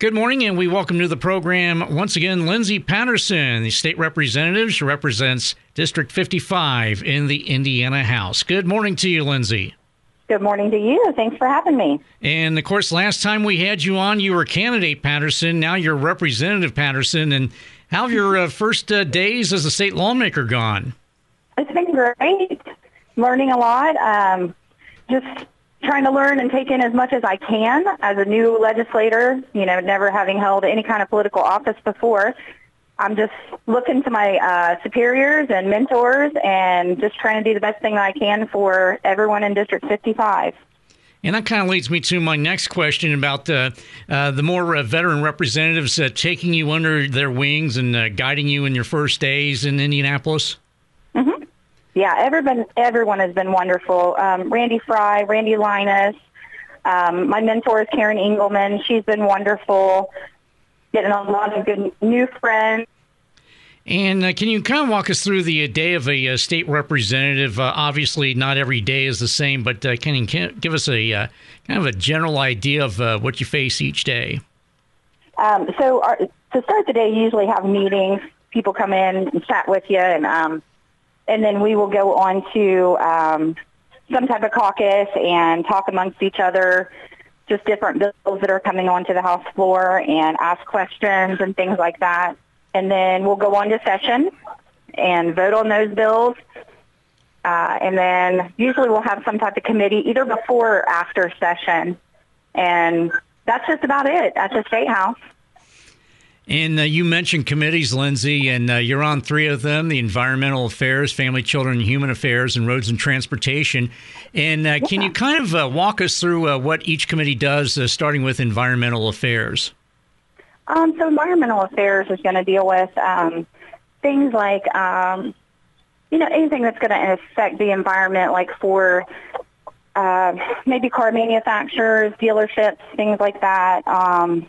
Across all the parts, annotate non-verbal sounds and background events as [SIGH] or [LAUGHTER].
Good morning, and we welcome to the program once again Lindsay Patterson, the state representative. She represents District 55 in the Indiana House. Good morning to you, Lindsay. Good morning to you. Thanks for having me. And of course, last time we had you on, you were candidate Patterson. Now you're Representative Patterson. And how have your uh, first uh, days as a state lawmaker gone? It's been great. Learning a lot. Um, just trying to learn and take in as much as I can as a new legislator, you know, never having held any kind of political office before. I'm just looking to my uh, superiors and mentors and just trying to do the best thing I can for everyone in District 55. And that kind of leads me to my next question about uh, uh, the more uh, veteran representatives uh, taking you under their wings and uh, guiding you in your first days in Indianapolis. Yeah, everyone, everyone has been wonderful. Um, Randy Frye, Randy Lyness, um, my mentor is Karen Engleman. She's been wonderful. Getting a lot of good new friends. And uh, can you kind of walk us through the uh, day of a uh, state representative? Uh, obviously, not every day is the same, but uh, can you give us a uh, kind of a general idea of what you face each day? Um, so, our, to start the day, you usually have meetings. People come in and chat with you, and um, and then we will go on to um, some type of caucus and talk amongst each other, just different bills that are coming onto the House floor and ask questions and things like that. And then we'll go on to session and vote on those bills. Uh, and then usually we'll have some type of committee either before or after session. And that's just about it at the State House. And uh, you mentioned committees, Lindsay, and uh, you're on three of them the Environmental Affairs, Family, Children, and Human Affairs, and Roads and Transportation. And uh, yeah. can you kind of uh, walk us through uh, what each committee does, uh, starting with Environmental Affairs? Um, so, Environmental Affairs is going to deal with um, things like, um, you know, anything that's going to affect the environment, like for maybe car manufacturers, dealerships, things like that. Um,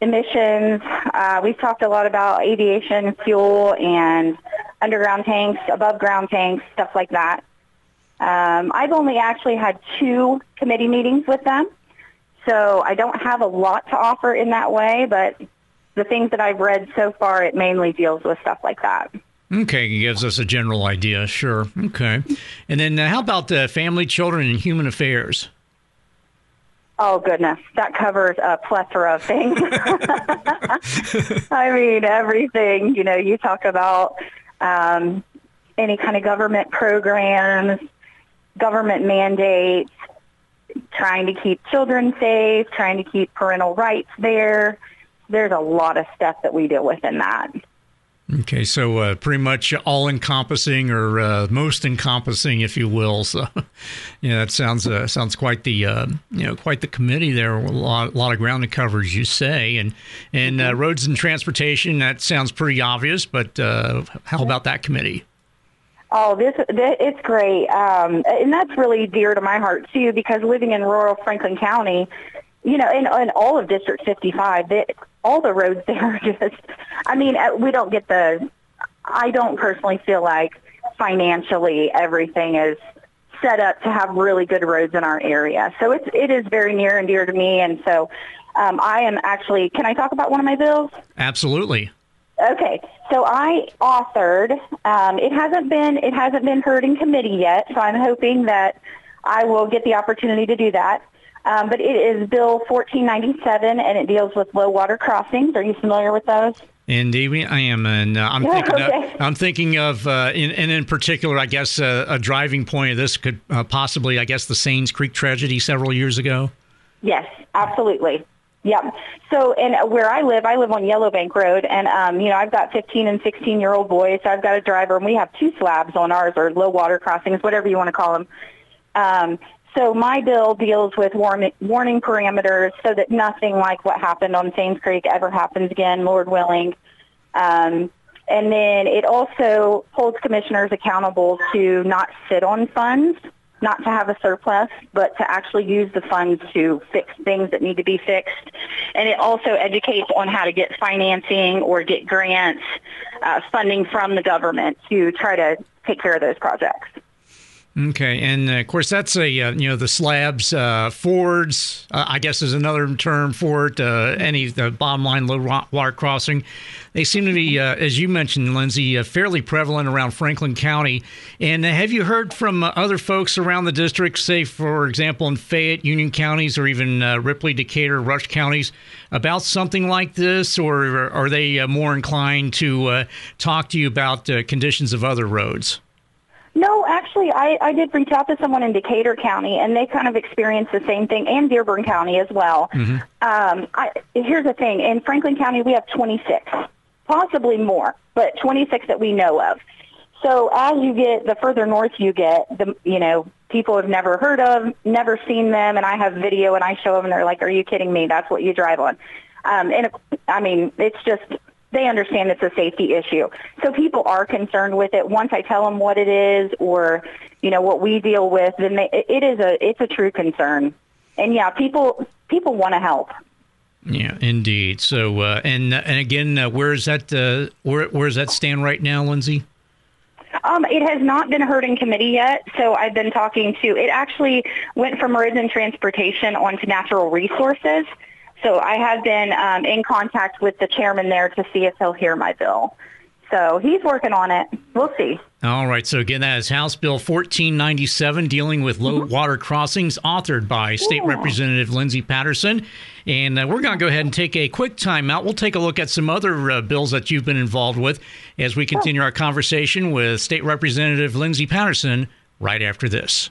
emissions. Uh, we've talked a lot about aviation fuel and underground tanks, above ground tanks, stuff like that. Um, I've only actually had two committee meetings with them, so I don't have a lot to offer in that way, but the things that I've read so far, it mainly deals with stuff like that. Okay, gives us a general idea, sure. Okay. And then uh, how about uh, family, children, and human affairs? Oh goodness, that covers a plethora of things. [LAUGHS] I mean, everything. You know, you talk about um, any kind of government programs, government mandates, trying to keep children safe, trying to keep parental rights there. There's a lot of stuff that we deal with in that. Okay, so uh, pretty much all encompassing or uh, most encompassing, if you will. So, [LAUGHS] yeah, that sounds uh, sounds quite the uh, you know quite the committee there. A lot, a lot of ground to cover, as you say, and and uh, mm-hmm. roads and transportation. That sounds pretty obvious, but uh, how about that committee? Oh, this, this it's great, um, and that's really dear to my heart too, because living in rural Franklin County, you know, in, in all of District 55, they, all the roads [LAUGHS] there are just, I mean, uh, we don't get the, I don't personally feel like financially everything is set up to have really good roads in our area. So it's, it is very near and dear to me. And so um, I am actually, can I talk about one of my bills? Absolutely. Okay, so I authored. Um, it hasn't been it hasn't been heard in committee yet, so I'm hoping that I will get the opportunity to do that. Um, but it is Bill 1497, and it deals with low water crossings. Are you familiar with those? Indeed, I am, and uh, I'm, [LAUGHS] thinking okay. of, I'm thinking of, uh, in, and in particular, I guess uh, a driving point of this could uh, possibly, I guess, the Sains Creek tragedy several years ago. Yes, absolutely. Yep. So, and where I live, I live on Yellow Bank Road, and um, you know, I've got 15 and 16 year old boys. So I've got a driver, and we have two slabs on ours, or low water crossings, whatever you want to call them. Um, so my bill deals with warning, warning parameters so that nothing like what happened on Sains Creek ever happens again, Lord willing. Um, and then it also holds commissioners accountable to not sit on funds, not to have a surplus, but to actually use the funds to fix things that need to be fixed. And it also educates on how to get financing or get grants, uh, funding from the government to try to take care of those projects. Okay, and uh, of course that's a uh, you know the slabs, uh, fords, uh, I guess is another term for it. Uh, any the bottom line low water crossing, they seem to be, uh, as you mentioned, Lindsay, fairly prevalent around Franklin County. And have you heard from other folks around the district, say for example in Fayette, Union counties, or even Ripley, Decatur, Rush counties, about something like this, or are they more inclined to talk to you about conditions of other roads? No, actually, I, I did reach out to someone in Decatur County, and they kind of experienced the same thing, and Dearborn County as well. Mm-hmm. Um, I, here's the thing: in Franklin County, we have 26, possibly more, but 26 that we know of. So as you get the further north you get, the you know people have never heard of, never seen them, and I have video and I show them, and they're like, "Are you kidding me? That's what you drive on." Um, and I mean, it's just they understand it's a safety issue. So people are concerned with it. Once I tell them what it is or, you know, what we deal with, then they, it is a, it's a true concern. And yeah, people, people want to help. Yeah, indeed. So, uh, and, and again, uh, where is that, uh, where, where does that stand right now, Lindsay? Um, it has not been heard in committee yet, so I've been talking to, it actually went from roads and Transportation onto Natural Resources. So I have been um, in contact with the chairman there to see if he'll hear my bill. So he's working on it. We'll see. All right. So again, that is House Bill 1497 dealing with low mm-hmm. water crossings, authored by State yeah. Representative Lindsay Patterson. And uh, we're going to go ahead and take a quick timeout. We'll take a look at some other uh, bills that you've been involved with as we continue our conversation with State Representative Lindsay Patterson right after this.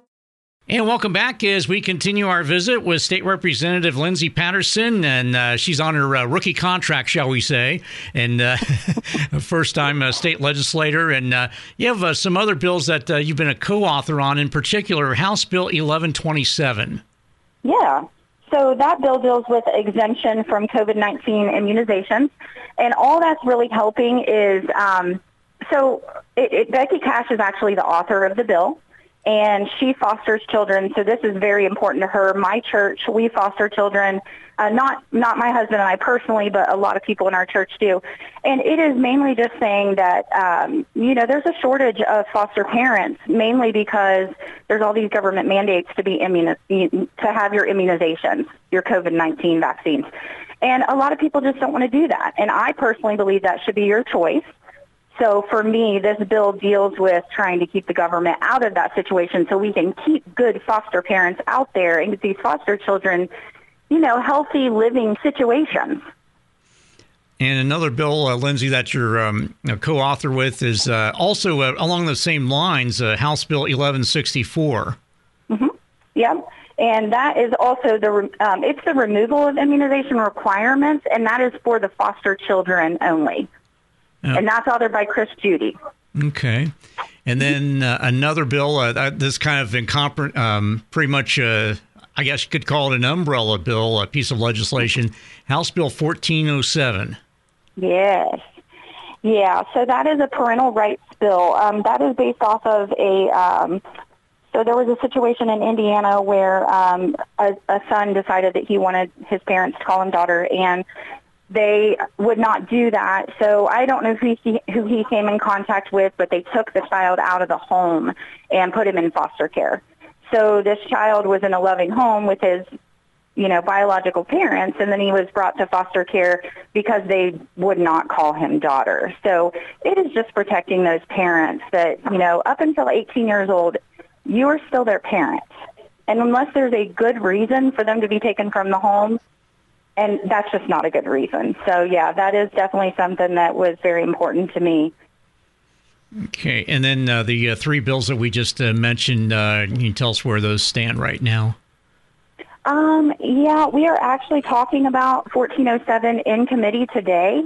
And welcome back as we continue our visit with State Representative Lindsay Patterson. And uh, she's on her uh, rookie contract, shall we say, and uh, [LAUGHS] first time uh, state legislator. And uh, you have uh, some other bills that you've been a co author on, in particular, House Bill 1127. Yeah. So that bill deals with exemption from COVID 19 immunizations. And all that's really helping is um, so it, it, Becky Cash is actually the author of the bill and she fosters children. So this is very important to her. My church, we foster children, uh, not not my husband and I personally, but a lot of people in our church do. And it is mainly just saying that um, you know there's a shortage of foster parents, mainly because there's all these government mandates to be immuni- to have your immunizations, your COVID-19 vaccines. And a lot of people just don't want to do that. And I personally believe that should be your choice. So for me, this bill deals with trying to keep the government out of that situation so we can keep good foster parents out there and get these foster children, you know, healthy living situations. And another bill, uh, Lindsay, that you're um, a co-author with is uh, also uh, along the same lines, uh, House Bill 1164. Mm-hmm. Yep. And that is also the um, it's the removal of immunization requirements, and that is for the foster children only. Oh. And that's authored by Chris Judy. Okay. And then uh, another bill, uh, this kind of incompre- um, pretty much, uh, I guess you could call it an umbrella bill, a piece of legislation, House Bill 1407. Yes. Yeah, so that is a parental rights bill. Um, that is based off of a, um, so there was a situation in Indiana where um, a, a son decided that he wanted his parents to call him daughter, and they would not do that. So I don't know who he, who he came in contact with, but they took the child out of the home and put him in foster care. So this child was in a loving home with his, you know, biological parents, and then he was brought to foster care because they would not call him daughter. So it is just protecting those parents that, you know, up until 18 years old, you are still their parent. And unless there's a good reason for them to be taken from the home, and that's just not a good reason. So yeah, that is definitely something that was very important to me. Okay, and then uh, the uh, three bills that we just uh, mentioned, uh, can you tell us where those stand right now? Um, yeah, we are actually talking about 1407 in committee today.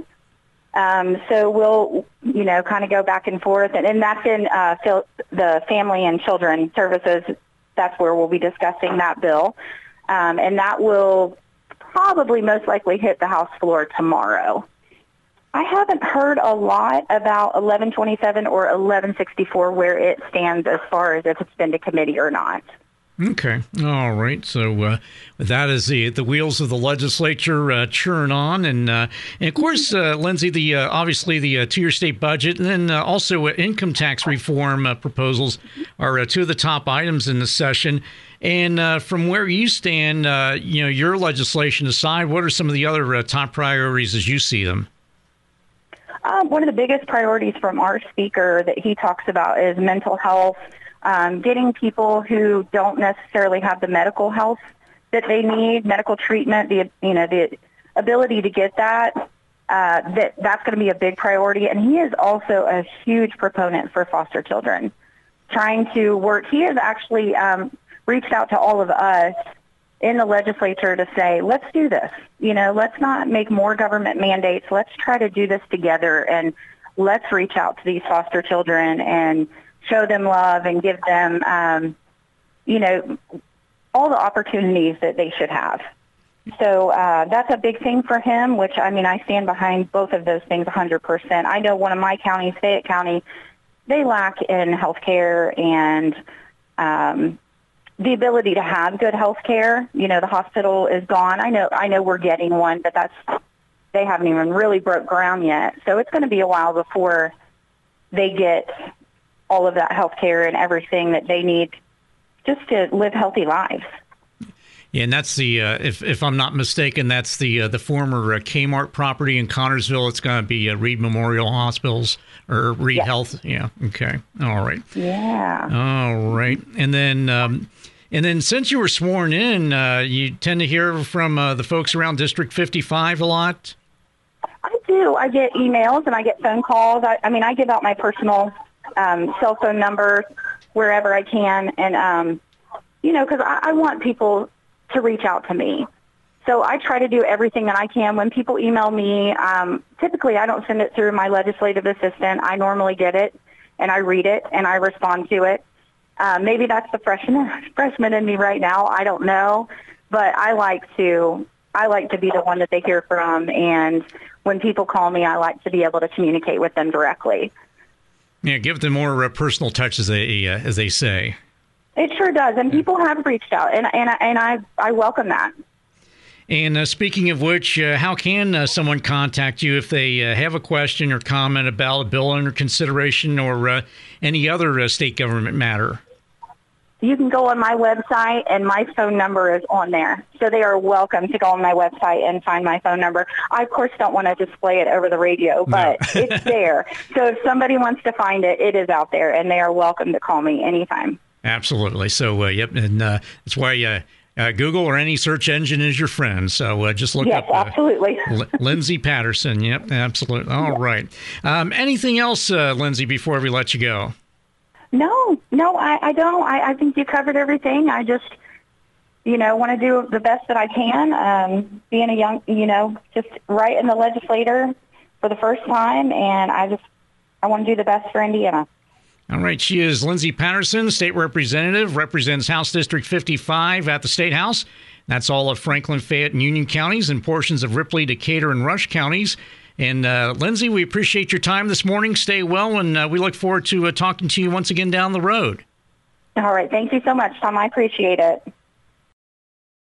Um, so we'll, you know, kind of go back and forth, and, and that's in uh, the Family and Children Services. That's where we'll be discussing that bill, um, and that will probably most likely hit the House floor tomorrow. I haven't heard a lot about 1127 or 1164 where it stands as far as if it's been to committee or not. Okay. All right. So uh, that is the the wheels of the legislature uh, churn on, and uh, and of course, uh, Lindsay, the uh, obviously the uh, two-year state budget, and then also income tax reform proposals are two of the top items in the session. And from where you stand, you know, your legislation aside, what are some of the other top priorities as you see them? Um, one of the biggest priorities from our speaker that he talks about is mental health um, getting people who don't necessarily have the medical health that they need, medical treatment, the you know the ability to get that. Uh, that that's going to be a big priority, and he is also a huge proponent for foster children. Trying to work, he has actually um, reached out to all of us in the legislature to say, let's do this. You know, let's not make more government mandates. Let's try to do this together, and let's reach out to these foster children and show them love and give them, um, you know, all the opportunities that they should have. So uh, that's a big thing for him, which I mean, I stand behind both of those things 100%. I know one of my counties, Fayette County, they lack in health care and um, the ability to have good health care. You know, the hospital is gone. I know, I know we're getting one, but that's, they haven't even really broke ground yet. So it's going to be a while before they get all of that health care and everything that they need just to live healthy lives. Yeah, and that's the uh, if if I'm not mistaken, that's the uh, the former uh, Kmart property in Connersville. It's going to be uh, Reid Memorial Hospitals or Reid yes. Health. Yeah. Okay. All right. Yeah. All right. And then. Um, and then, since you were sworn in, uh, you tend to hear from uh, the folks around District 55 a lot. I do. I get emails and I get phone calls. I, I mean, I give out my personal um, cell phone number wherever I can, and um, you know, because I, I want people to reach out to me. So I try to do everything that I can. When people email me, um, typically I don't send it through my legislative assistant. I normally get it and I read it and I respond to it. Uh, maybe that's the freshman [LAUGHS] freshman in me right now. I don't know, but I like to I like to be the one that they hear from. And when people call me, I like to be able to communicate with them directly. Yeah, give them more uh, personal touch, as they uh, as they say. It sure does, and people have reached out, and and and I I welcome that. And uh, speaking of which, uh, how can uh, someone contact you if they uh, have a question or comment about a bill under consideration or uh, any other uh, state government matter? you can go on my website and my phone number is on there. So they are welcome to go on my website and find my phone number. I of course don't want to display it over the radio, but no. it's [LAUGHS] there. So if somebody wants to find it, it is out there and they are welcome to call me anytime. Absolutely. So uh, yep, and uh, that's why uh, uh, Google or any search engine is your friend. So uh, just look yes, up. Uh, absolutely. [LAUGHS] L- Lindsay Patterson. Yep, absolutely. All right. Um, anything else, uh, Lindsay, before we let you go? No, no, I, I don't. I, I think you covered everything. I just, you know, want to do the best that I can. Um, being a young, you know, just right in the legislator for the first time, and I just, I want to do the best for Indiana. All right, she is Lindsay Patterson, state representative, represents House District 55 at the State House. That's all of Franklin, Fayette, and Union counties and portions of Ripley, Decatur, and Rush counties. And uh, Lindsay, we appreciate your time this morning. Stay well, and uh, we look forward to uh, talking to you once again down the road. All right. Thank you so much, Tom. I appreciate it.